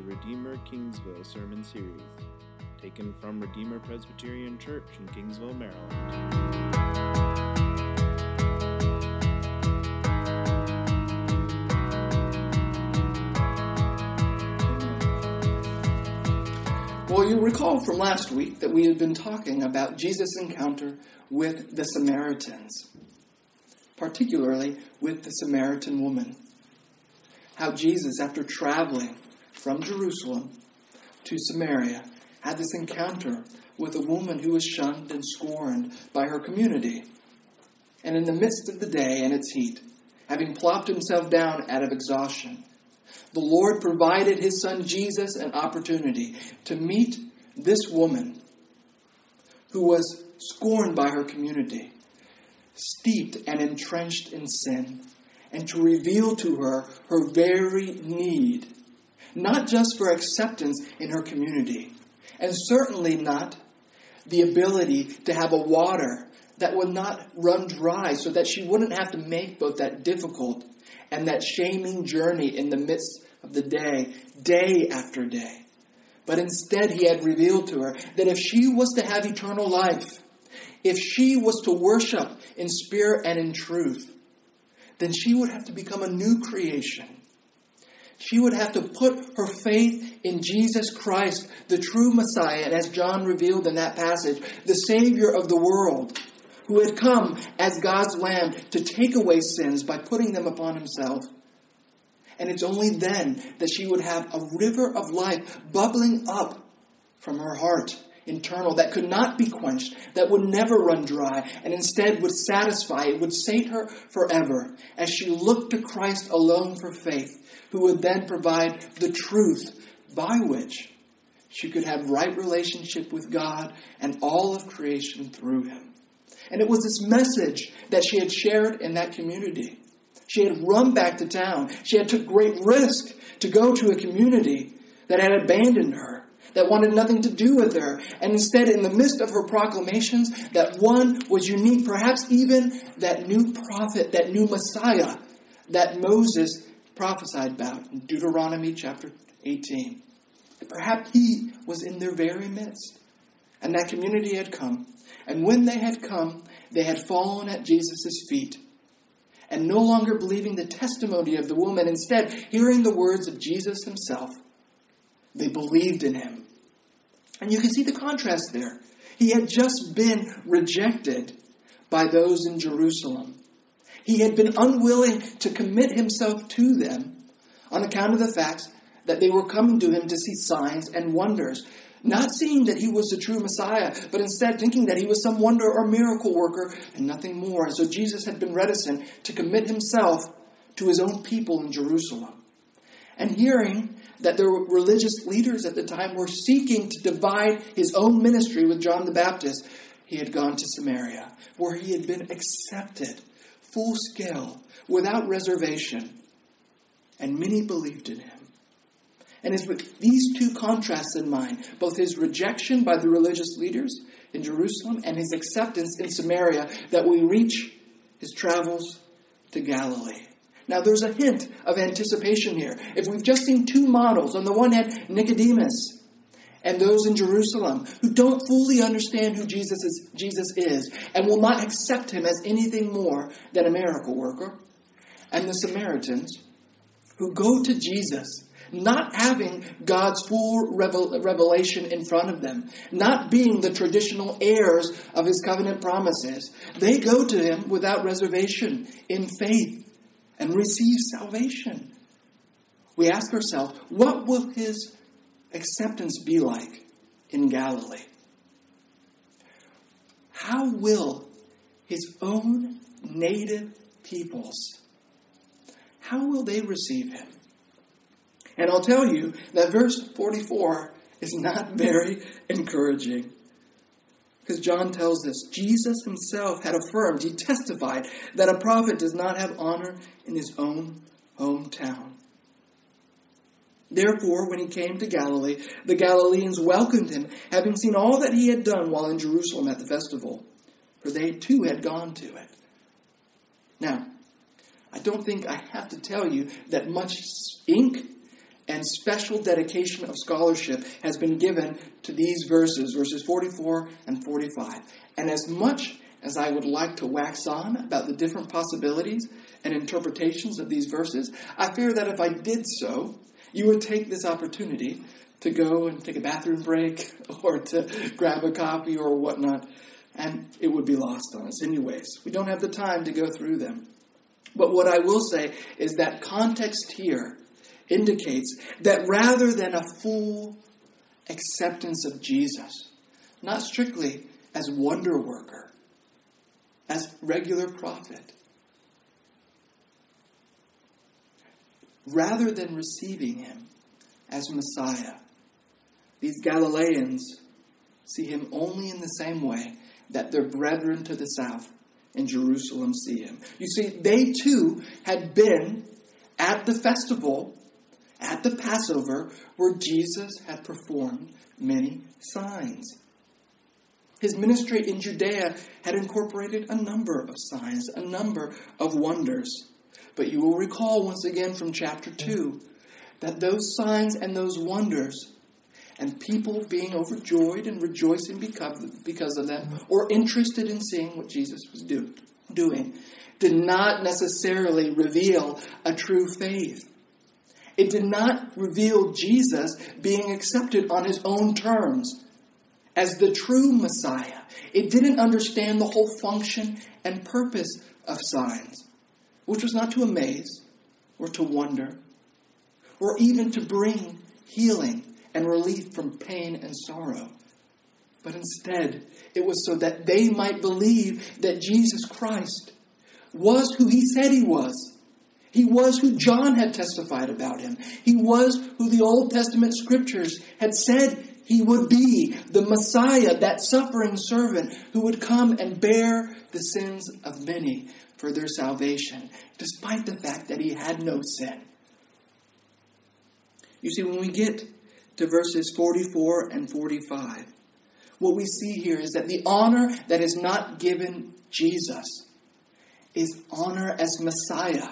to Redeemer Kingsville Sermon Series, taken from Redeemer Presbyterian Church in Kingsville, Maryland. Well, you recall from last week that we had been talking about Jesus' encounter with the Samaritans, particularly with the Samaritan woman. How Jesus, after traveling from Jerusalem to Samaria, had this encounter with a woman who was shunned and scorned by her community. And in the midst of the day and its heat, having plopped himself down out of exhaustion, the Lord provided his son Jesus an opportunity to meet this woman who was scorned by her community, steeped and entrenched in sin, and to reveal to her her very need, not just for acceptance in her community, and certainly not the ability to have a water that would not run dry so that she wouldn't have to make both that difficult and that shaming journey in the midst of the day, day after day. But instead, he had revealed to her that if she was to have eternal life, if she was to worship in spirit and in truth, then she would have to become a new creation. She would have to put her faith in Jesus Christ, the true Messiah, and as John revealed in that passage, the Savior of the world, who had come as God's Lamb to take away sins by putting them upon himself. And it's only then that she would have a river of life bubbling up from her heart, internal, that could not be quenched, that would never run dry, and instead would satisfy, it would sate her forever, as she looked to Christ alone for faith, who would then provide the truth by which she could have right relationship with God and all of creation through him. And it was this message that she had shared in that community. She had run back to town. She had took great risk to go to a community that had abandoned her, that wanted nothing to do with her. And instead, in the midst of her proclamations, that one was unique, perhaps even that new prophet, that new Messiah that Moses prophesied about in Deuteronomy chapter 18. that Perhaps he was in their very midst. And that community had come. And when they had come, they had fallen at Jesus' feet. And no longer believing the testimony of the woman, instead hearing the words of Jesus himself, they believed in him. And you can see the contrast there. He had just been rejected by those in Jerusalem. He had been unwilling to commit himself to them on account of the fact that they were coming to him to see signs and wonders. Not seeing that he was the true Messiah, but instead thinking that he was some wonder or miracle worker and nothing more. And so Jesus had been reticent to commit himself to his own people in Jerusalem. And hearing that the religious leaders at the time were seeking to divide his own ministry with John the Baptist, he had gone to Samaria, where he had been accepted full scale, without reservation. And many believed in him. And it's with these two contrasts in mind, both his rejection by the religious leaders in Jerusalem and his acceptance in Samaria, that we reach his travels to Galilee. Now, there's a hint of anticipation here. If we've just seen two models, on the one hand, Nicodemus and those in Jerusalem who don't fully understand who Jesus is, Jesus is and will not accept him as anything more than a miracle worker, and the Samaritans who go to Jesus not having God's full revel- revelation in front of them, not being the traditional heirs of his covenant promises. They go to him without reservation in faith and receive salvation. We ask ourselves, what will his acceptance be like in Galilee? How will his own native peoples, how will they receive him? And I'll tell you that verse 44 is not very encouraging. Because John tells us Jesus himself had affirmed, he testified, that a prophet does not have honor in his own hometown. Therefore, when he came to Galilee, the Galileans welcomed him, having seen all that he had done while in Jerusalem at the festival, for they too had gone to it. Now, I don't think I have to tell you that much ink and special dedication of scholarship has been given to these verses, verses 44 and 45. And as much as I would like to wax on about the different possibilities and interpretations of these verses, I fear that if I did so, you would take this opportunity to go and take a bathroom break or to grab a coffee or whatnot, and it would be lost on us anyways. We don't have the time to go through them. But what I will say is that context here indicates that rather than a full acceptance of Jesus, not strictly as wonder worker, as regular prophet, rather than receiving him as Messiah, these Galileans see him only in the same way that their brethren to the south in Jerusalem see him. You see, they too had been at the festival, at the Passover, where Jesus had performed many signs. His ministry in Judea had incorporated a number of signs, a number of wonders. But you will recall once again from chapter 2 that those signs and those wonders and people being overjoyed and rejoicing because, of them or interested in seeing what Jesus was do, doing did not necessarily reveal a true faith. It did not reveal Jesus being accepted on his own terms as the true Messiah. It didn't understand the whole function and purpose of signs, which was not to amaze or to wonder or even to bring healing and relief from pain and sorrow. But instead, it was so that they might believe that Jesus Christ was who he said he was. He was who John had testified about him. He was who the Old Testament scriptures had said he would be the Messiah, that suffering servant who would come and bear the sins of many for their salvation, despite the fact that he had no sin. You see, when we get to verses 44 and 45, what we see here is that the honor that is not given Jesus is honor as Messiah.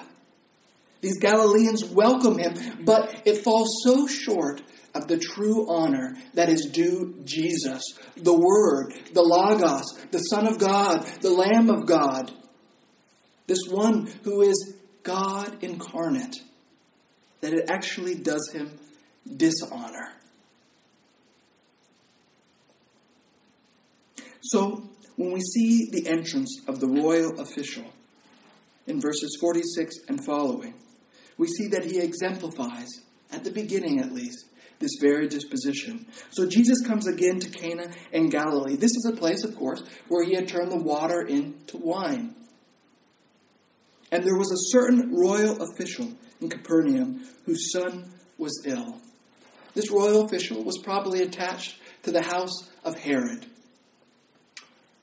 These Galileans welcome him, but it falls so short of the true honor that is due Jesus, the Word, the Logos, the Son of God, the Lamb of God, this one who is God incarnate, that it actually does him dishonor. So, when we see the entrance of the royal official in verses 46 and following, we see that he exemplifies, at the beginning at least, this very disposition. So Jesus comes again to Cana in Galilee. This is a place, of course, where he had turned the water into wine. And there was a certain royal official in Capernaum whose son was ill. This royal official was probably attached to the house of Herod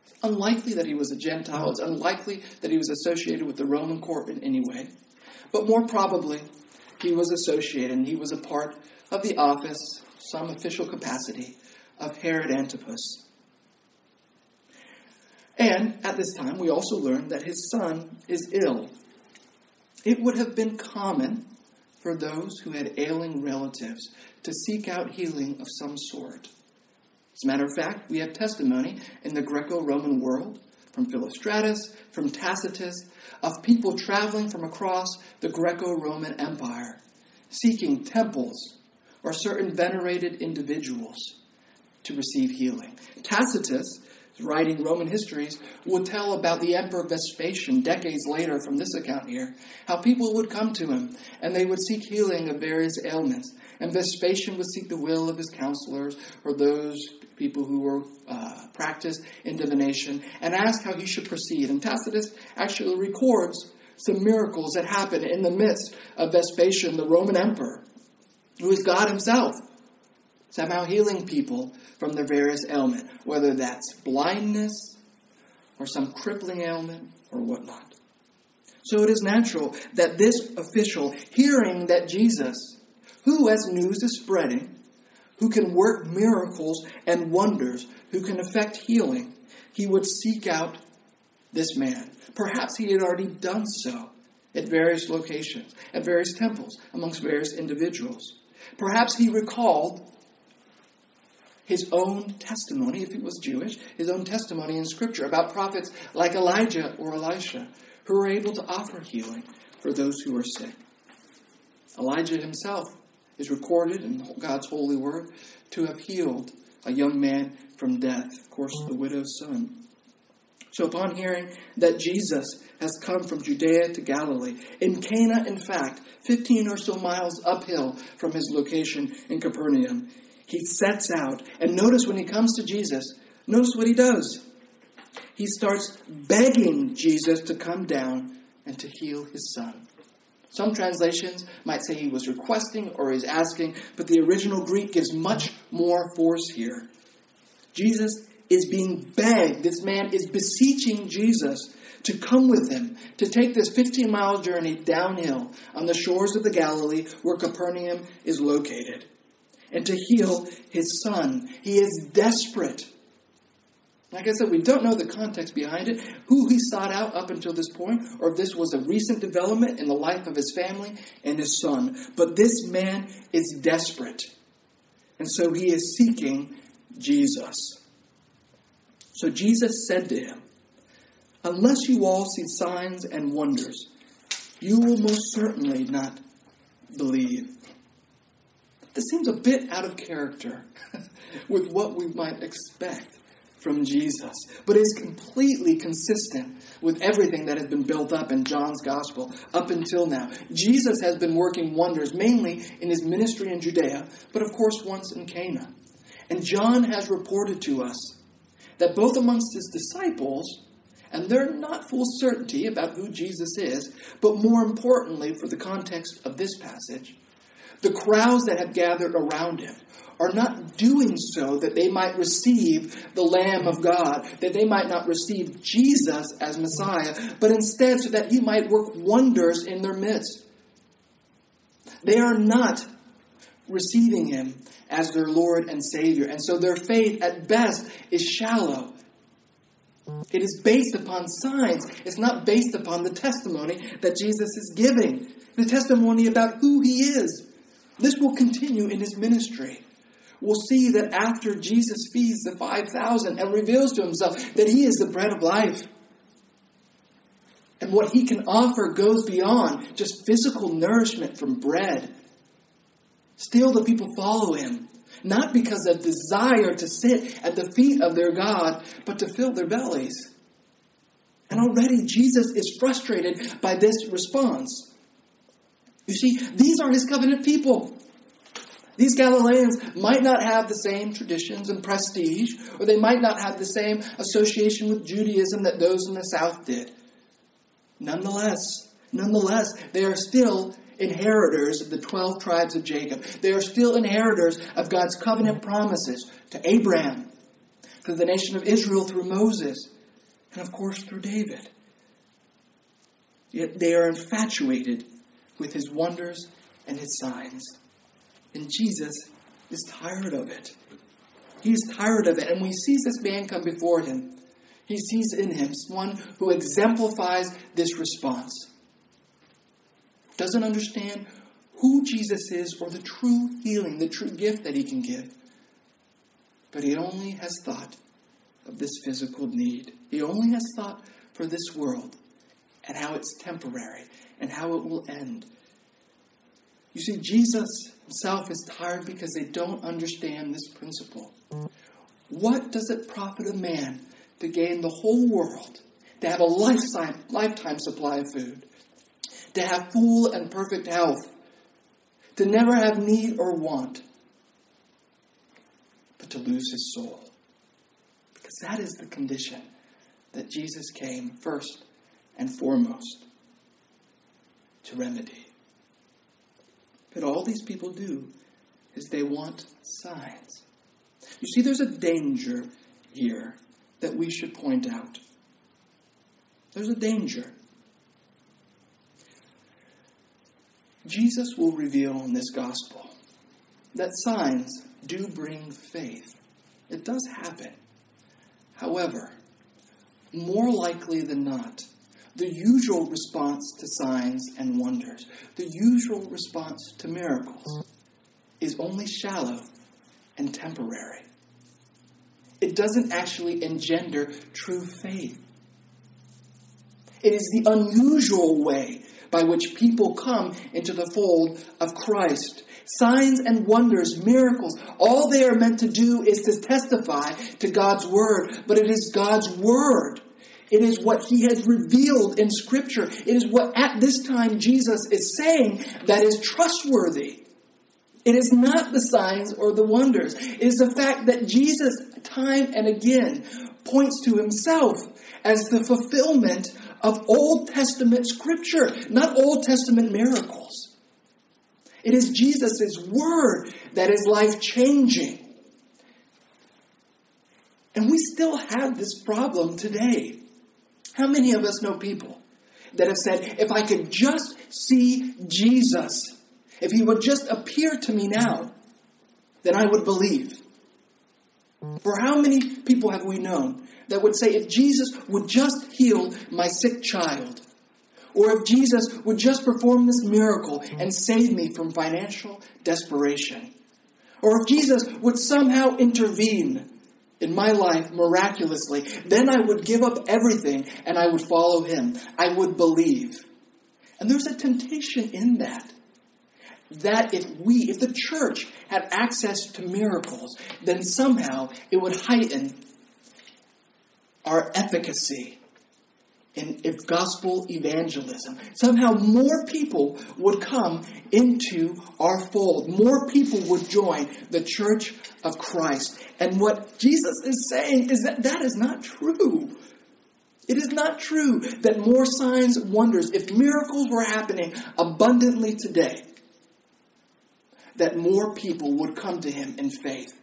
It's unlikely that he was a Gentile. It's unlikely that he was associated with the Roman court in any way. But more probably, he was associated and he was a part of the office, some official capacity, of Herod Antipas. And at this time, we also learn that his son is ill. It would have been common for those who had ailing relatives to seek out healing of some sort. As a matter of fact, we have testimony in the Greco Roman world from Philostratus, from Tacitus, of people traveling from across the Greco Roman Empire, seeking temples or certain venerated individuals to receive healing. Tacitus, writing Roman histories, will tell about the Emperor Vespasian decades later from this account here, how people would come to him and they would seek healing of various ailments. And Vespasian would seek the will of his counselors or those people who were uh, practiced in divination, and ask how he should proceed. And Tacitus actually records some miracles that happened in the midst of Vespasian, the Roman emperor, who is God himself, somehow healing people from their various ailment, whether that's blindness or some crippling ailment or whatnot. So it is natural that this official, hearing that Jesus, who as news is spreading, who can work miracles and wonders, who can effect healing, he would seek out this man. Perhaps he had already done so at various locations, at various temples, amongst various individuals. Perhaps he recalled his own testimony, if he was Jewish, his own testimony in Scripture about prophets like Elijah or Elisha who were able to offer healing for those who were sick. Elijah himself is recorded in God's holy word to have healed a young man from death, of course, the widow's son. So, upon hearing that Jesus has come from Judea to Galilee, in Cana, in fact, 15 or so miles uphill from his location in Capernaum, he sets out. And notice when he comes to Jesus, notice what he does. He starts begging Jesus to come down and to heal his son. Some translations might say he was requesting or he's asking, but the original Greek gives much more force here. Jesus is being begged. This man is beseeching Jesus to come with him, to take this 15 mile journey downhill on the shores of the Galilee where Capernaum is located, and to heal his son. He is desperate. Like I said, we don't know the context behind it, who he sought out up until this point, or if this was a recent development in the life of his family and his son. But this man is desperate. And so he is seeking Jesus. So Jesus said to him, Unless you all see signs and wonders, you will most certainly not believe. This seems a bit out of character with what we might expect from Jesus, but is completely consistent with everything that has been built up in John's gospel up until now. Jesus has been working wonders, mainly in his ministry in Judea, but of course once in Cana. And John has reported to us that both amongst his disciples, and they're not full certainty about who Jesus is, but more importantly, for the context of this passage, the crowds that have gathered around him are not doing so that they might receive the Lamb of God, that they might not receive Jesus as Messiah, but instead so that he might work wonders in their midst. They are not receiving him as their Lord and Savior, and so their faith at best is shallow. It is based upon signs. It's not based upon the testimony that Jesus is giving, the testimony about who he is. This will continue in his ministry we'll see that after Jesus feeds the 5,000 and reveals to himself that he is the bread of life, and what he can offer goes beyond just physical nourishment from bread. Still, the people follow him, not because of desire to sit at the feet of their God, but to fill their bellies. And already Jesus is frustrated by this response. You see, these are his covenant people. These Galileans might not have the same traditions and prestige, or they might not have the same association with Judaism that those in the south did. Nonetheless, nonetheless, they are still inheritors of the 12 tribes of Jacob. They are still inheritors of God's covenant promises to Abraham, to the nation of Israel through Moses, and of course through David. Yet they are infatuated with his wonders and his signs. And Jesus is tired of it. He is tired of it. And when he sees this man come before him, he sees in him one who exemplifies this response. Doesn't understand who Jesus is or the true healing, the true gift that he can give. But he only has thought of this physical need. He only has thought for this world and how it's temporary and how it will end. You see, Jesus himself is tired because they don't understand this principle. What does it profit a man to gain the whole world, to have a lifetime, lifetime supply of food, to have full and perfect health, to never have need or want, but to lose his soul? Because that is the condition that Jesus came first and foremost to remedy. But all these people do is they want signs. You see, there's a danger here that we should point out. There's a danger. Jesus will reveal in this gospel that signs do bring faith. It does happen. However, more likely than not, the usual response to signs and wonders, the usual response to miracles, is only shallow and temporary. It doesn't actually engender true faith. It is the unusual way by which people come into the fold of Christ. Signs and wonders, miracles, all they are meant to do is to testify to God's Word, but it is God's Word. It is what He has revealed in Scripture. It is what at this time Jesus is saying that is trustworthy. It is not the signs or the wonders. It is the fact that Jesus, time and again, points to Himself as the fulfillment of Old Testament scripture, not Old Testament miracles. It is Jesus' word that is life changing. And we still have this problem today. How many of us know people that have said, if I could just see Jesus, if he would just appear to me now, then I would believe? For how many people have we known that would say, if Jesus would just heal my sick child, or if Jesus would just perform this miracle and save me from financial desperation, or if Jesus would somehow intervene in my life miraculously, then I would give up everything and I would follow him. I would believe. And there's a temptation in that. That if we, if the church had access to miracles, then somehow it would heighten our efficacy in if gospel evangelism. Somehow more people would come into our fold. More people would join the church of Christ. And what Jesus is saying is that that is not true. It is not true that more signs, wonders, if miracles were happening abundantly today, that more people would come to him in faith.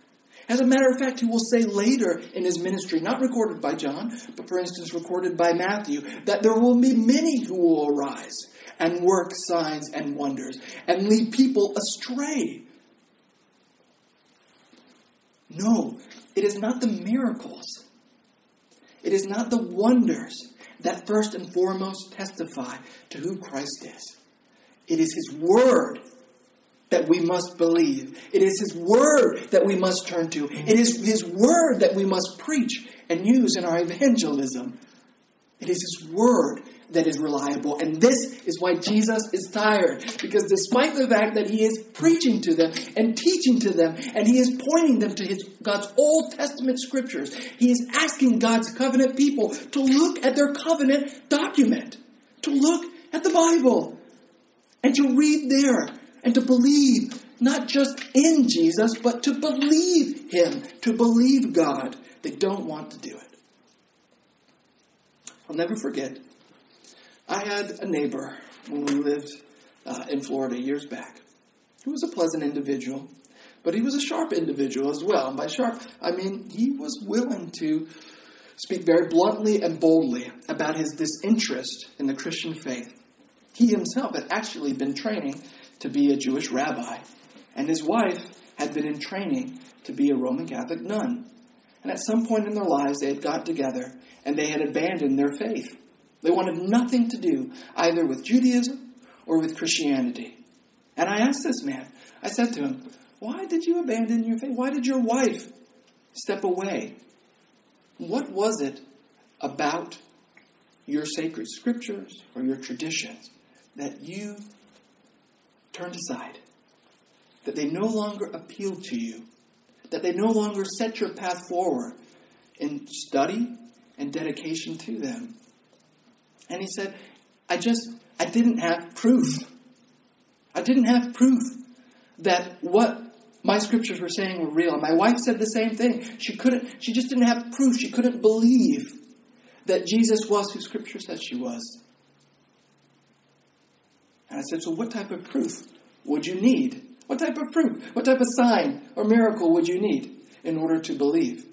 As a matter of fact, he will say later in his ministry, not recorded by John, but for instance recorded by Matthew, that there will be many who will arise and work signs and wonders and lead people astray. No, it is not the miracles, it is not the wonders that first and foremost testify to who Christ is. It is his word that we must believe. It is His Word that we must turn to. It is His Word that we must preach and use in our evangelism. It is His Word that is reliable. And this is why Jesus is tired. Because despite the fact that He is preaching to them and teaching to them, and He is pointing them to his, God's Old Testament scriptures, He is asking God's covenant people to look at their covenant document, to look at the Bible, and to read there and to believe not just in Jesus, but to believe Him, to believe God. They don't want to do it. I'll never forget, I had a neighbor when we lived uh, in Florida years back. He was a pleasant individual, but he was a sharp individual as well. And by sharp, I mean he was willing to speak very bluntly and boldly about his disinterest in the Christian faith. He himself had actually been training to be a Jewish rabbi, and his wife had been in training to be a Roman Catholic nun. And at some point in their lives, they had got together and they had abandoned their faith. They wanted nothing to do either with Judaism or with Christianity. And I asked this man, I said to him, Why did you abandon your faith? Why did your wife step away? What was it about your sacred scriptures or your traditions that you turned aside, that they no longer appeal to you, that they no longer set your path forward in study and dedication to them. And he said, I just, I didn't have proof. I didn't have proof that what my scriptures were saying were real. My wife said the same thing. She couldn't, she just didn't have proof. She couldn't believe that Jesus was who scripture says she was. And I said, So what type of proof would you need? What type of proof? What type of sign or miracle would you need in order to believe?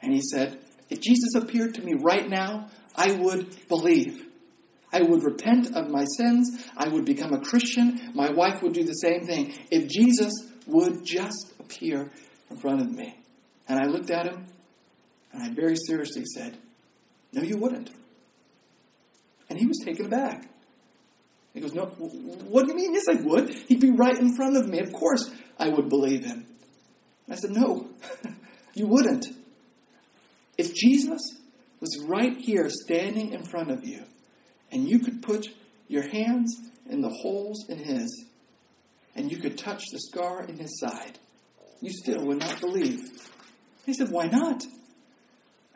And he said, If Jesus appeared to me right now, I would believe. I would repent of my sins. I would become a Christian. My wife would do the same thing. If Jesus would just appear in front of me. And I looked at him and I very seriously said, No, you wouldn't. And he was taken aback. He goes, No, what do you mean? Yes, I would. He'd be right in front of me. Of course I would believe him. I said, No, you wouldn't. If Jesus was right here standing in front of you, and you could put your hands in the holes in his, and you could touch the scar in his side, you still would not believe. He said, Why not?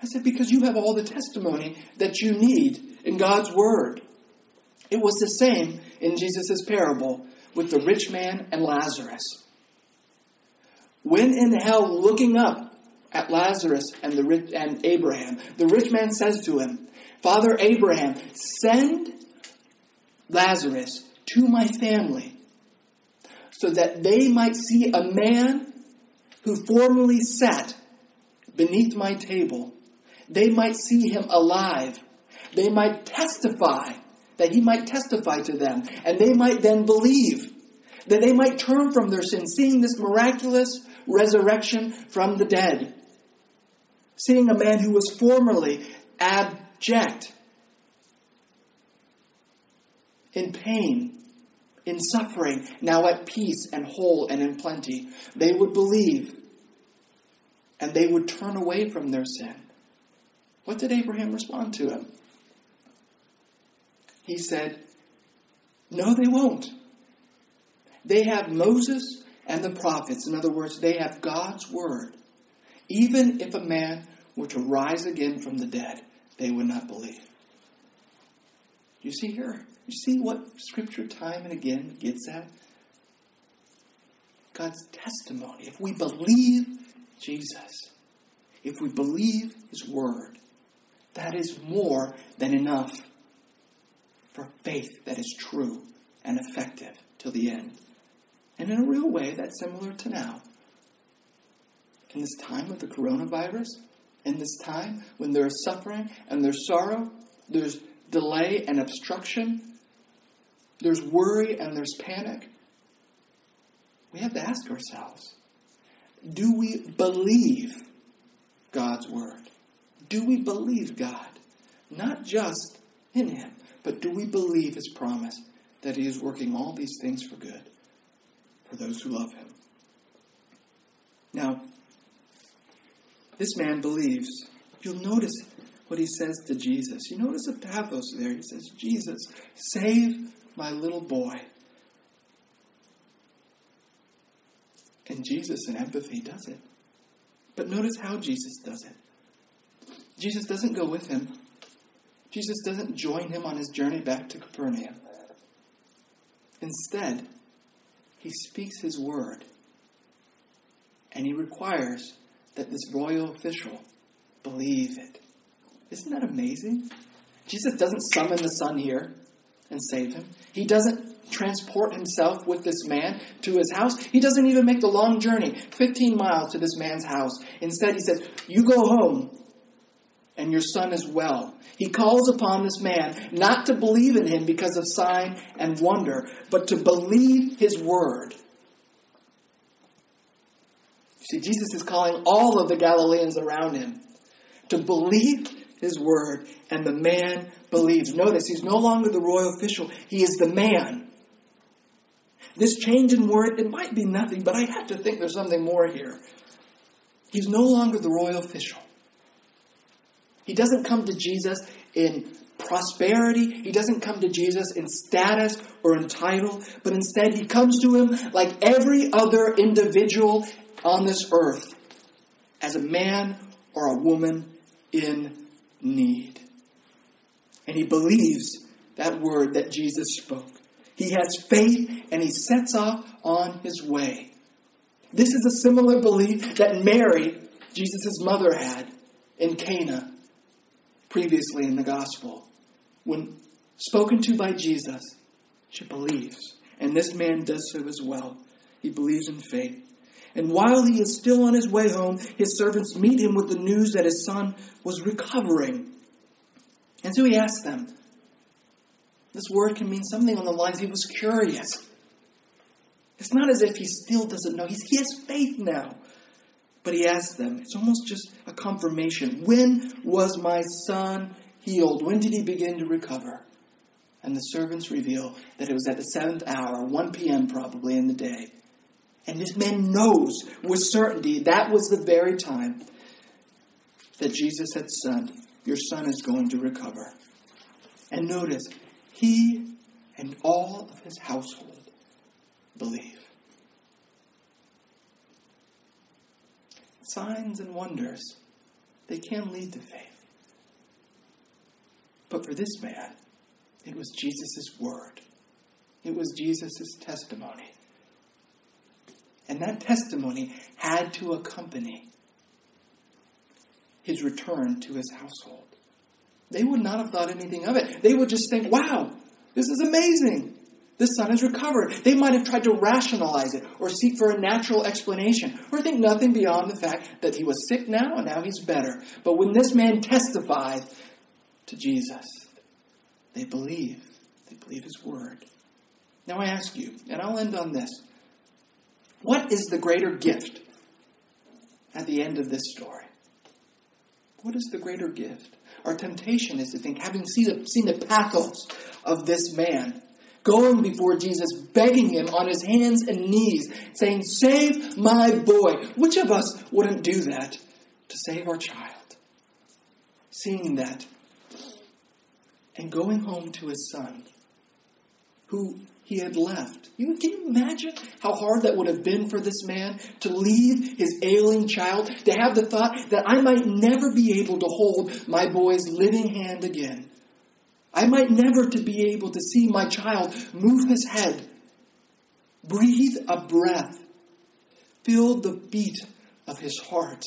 I said, Because you have all the testimony that you need in God's Word. It was the same in Jesus' parable with the rich man and Lazarus. When in hell looking up at Lazarus and, the rich, and Abraham, the rich man says to him, Father Abraham, send Lazarus to my family so that they might see a man who formerly sat beneath my table. They might see him alive. They might testify, that he might testify to them, and they might then believe, that they might turn from their sin, seeing this miraculous resurrection from the dead. Seeing a man who was formerly abject, in pain, in suffering, now at peace and whole and in plenty. They would believe and they would turn away from their sin. What did Abraham respond to him? He said, No, they won't. They have Moses and the prophets. In other words, they have God's word. Even if a man were to rise again from the dead, they would not believe. You see here? You see what Scripture time and again gets at? God's testimony. If we believe Jesus, if we believe His Word, that is more than enough for faith that is true and effective till the end. And in a real way, that's similar to now. In this time of the coronavirus, in this time when there is suffering and there's sorrow, there's delay and obstruction, there's worry and there's panic, we have to ask ourselves do we believe God's Word? Do we believe God? Not just in Him, but do we believe His promise that He is working all these things for good for those who love Him? Now, this man believes. You'll notice what he says to Jesus. You notice a pathos there. He says, Jesus, save my little boy. And Jesus, in empathy, does it. But notice how Jesus does it. Jesus doesn't go with him, Jesus doesn't join him on his journey back to Capernaum. Instead, he speaks his word. And he requires that this royal official believe it. Isn't that amazing? Jesus doesn't summon the son here and save him. He doesn't transport himself with this man to his house. He doesn't even make the long journey, 15 miles to this man's house. Instead, he says, You go home, and your son is well. He calls upon this man not to believe in him because of sign and wonder, but to believe his word. See, Jesus is calling all of the Galileans around him to believe his word, and the man believes. Notice, he's no longer the royal official, he is the man. This change in word, it might be nothing, but I have to think there's something more here. He's no longer the royal official. He doesn't come to Jesus in prosperity. He doesn't come to Jesus in status or in title, but instead he comes to him like every other individual on this earth as a man or a woman in need. And he believes that word that Jesus spoke. He has faith and he sets off on his way. This is a similar belief that Mary, Jesus' mother, had in Cana previously in the gospel. When spoken to by Jesus, she believes. And this man does so as well. He believes in faith. And while he is still on his way home, his servants meet him with the news that his son was recovering. And so he asks them, this word can mean something on the lines he was curious. It's not as if he still doesn't know. He's, he has faith now. But he asks them, it's almost just a confirmation. When was my son healed? When did he begin to recover? And the servants reveal that it was at the seventh hour, 1 p.m. probably in the day. And this man knows with certainty that was the very time that Jesus had said, Your son is going to recover. And notice, he and all of his household believe. Signs and wonders, they can lead to faith. But for this man, it was Jesus' word. It was Jesus' testimony. And that testimony had to accompany his return to his household. They would not have thought anything of it. They would just think, wow, this is amazing. This son has recovered. They might have tried to rationalize it or seek for a natural explanation or think nothing beyond the fact that he was sick now and now he's better. But when this man testified to Jesus, they believe. They believe his word. Now I ask you, and I'll end on this. What is the greater gift at the end of this story? What is the greater gift? Our temptation is to think, having seen the, seen the pathos of this man, going before Jesus, begging him on his hands and knees, saying, Save my boy. Which of us wouldn't do that to save our child? Seeing that and going home to his son, who he had left. You, can you imagine how hard that would have been for this man to leave his ailing child, to have the thought that I might never be able to hold my boy's living hand again? I might never to be able to see my child move his head, breathe a breath, feel the beat of his heart.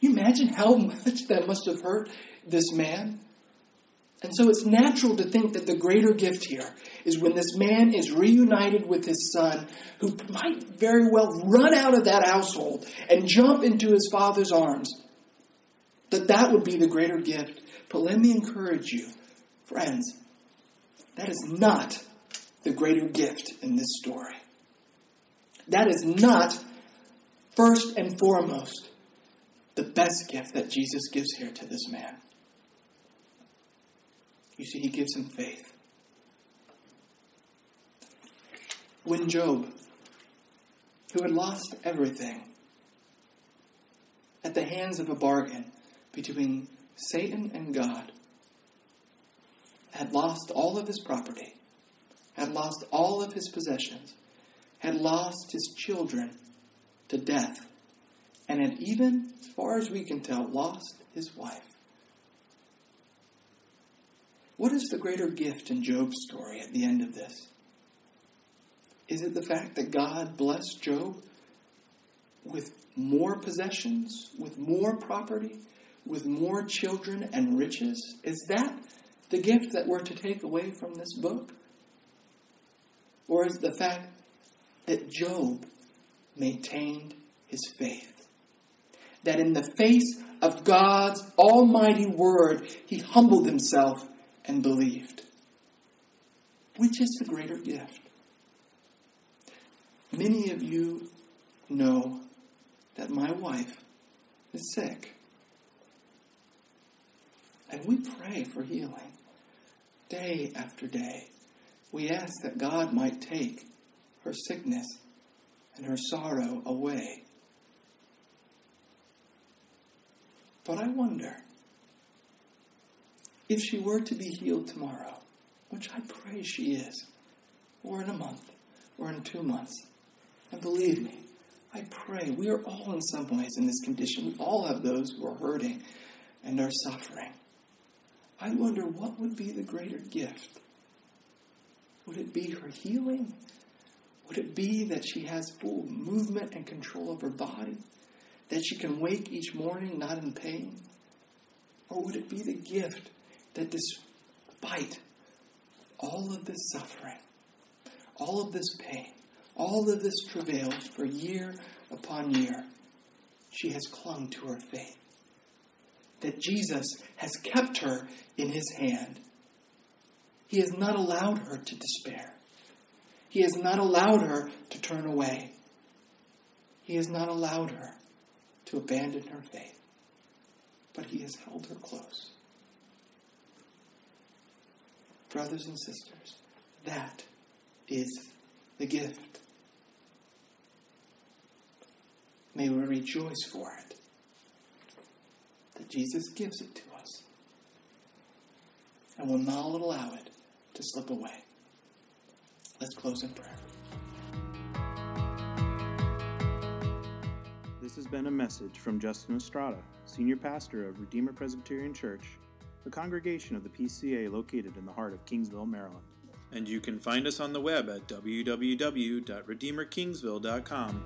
you imagine how much that must have hurt this man? And so it's natural to think that the greater gift here is when this man is reunited with his son, who might very well run out of that household and jump into his father's arms, that that would be the greater gift. But let me encourage you, friends, that is not the greater gift in this story. That is not, first and foremost, the best gift that Jesus gives here to this man. You see, he gives him faith. When Job, who had lost everything at the hands of a bargain between Satan and God, had lost all of his property, had lost all of his possessions, had lost his children to death, and had even, as far as we can tell, lost his wife. What is the greater gift in Job's story at the end of this? Is it the fact that God blessed Job with more possessions, with more property, with more children and riches? Is that the gift that we're to take away from this book? Or is the fact that Job maintained his faith? That in the face of God's almighty word, he humbled himself and believed. Which is the greater gift? Many of you know that my wife is sick. And we pray for healing day after day. We ask that God might take her sickness and her sorrow away. But I wonder if she were to be healed tomorrow, which I pray she is, or in a month, or in two months, and believe me, I pray we are all in some ways in this condition. We all have those who are hurting and are suffering. I wonder what would be the greater gift? Would it be her healing? Would it be that she has full movement and control of her body? That she can wake each morning not in pain? Or would it be the gift that despite all of this suffering, all of this pain, all of this travail for year upon year, she has clung to her faith. That Jesus has kept her in his hand. He has not allowed her to despair. He has not allowed her to turn away. He has not allowed her to abandon her faith. But he has held her close. Brothers and sisters, that is the gift. May we rejoice for it. That Jesus gives it to us. And will not allow it to slip away. Let's close in prayer. This has been a message from Justin Estrada, Senior Pastor of Redeemer Presbyterian Church, a congregation of the PCA located in the heart of Kingsville, Maryland. And you can find us on the web at www.redeemerkingsville.com.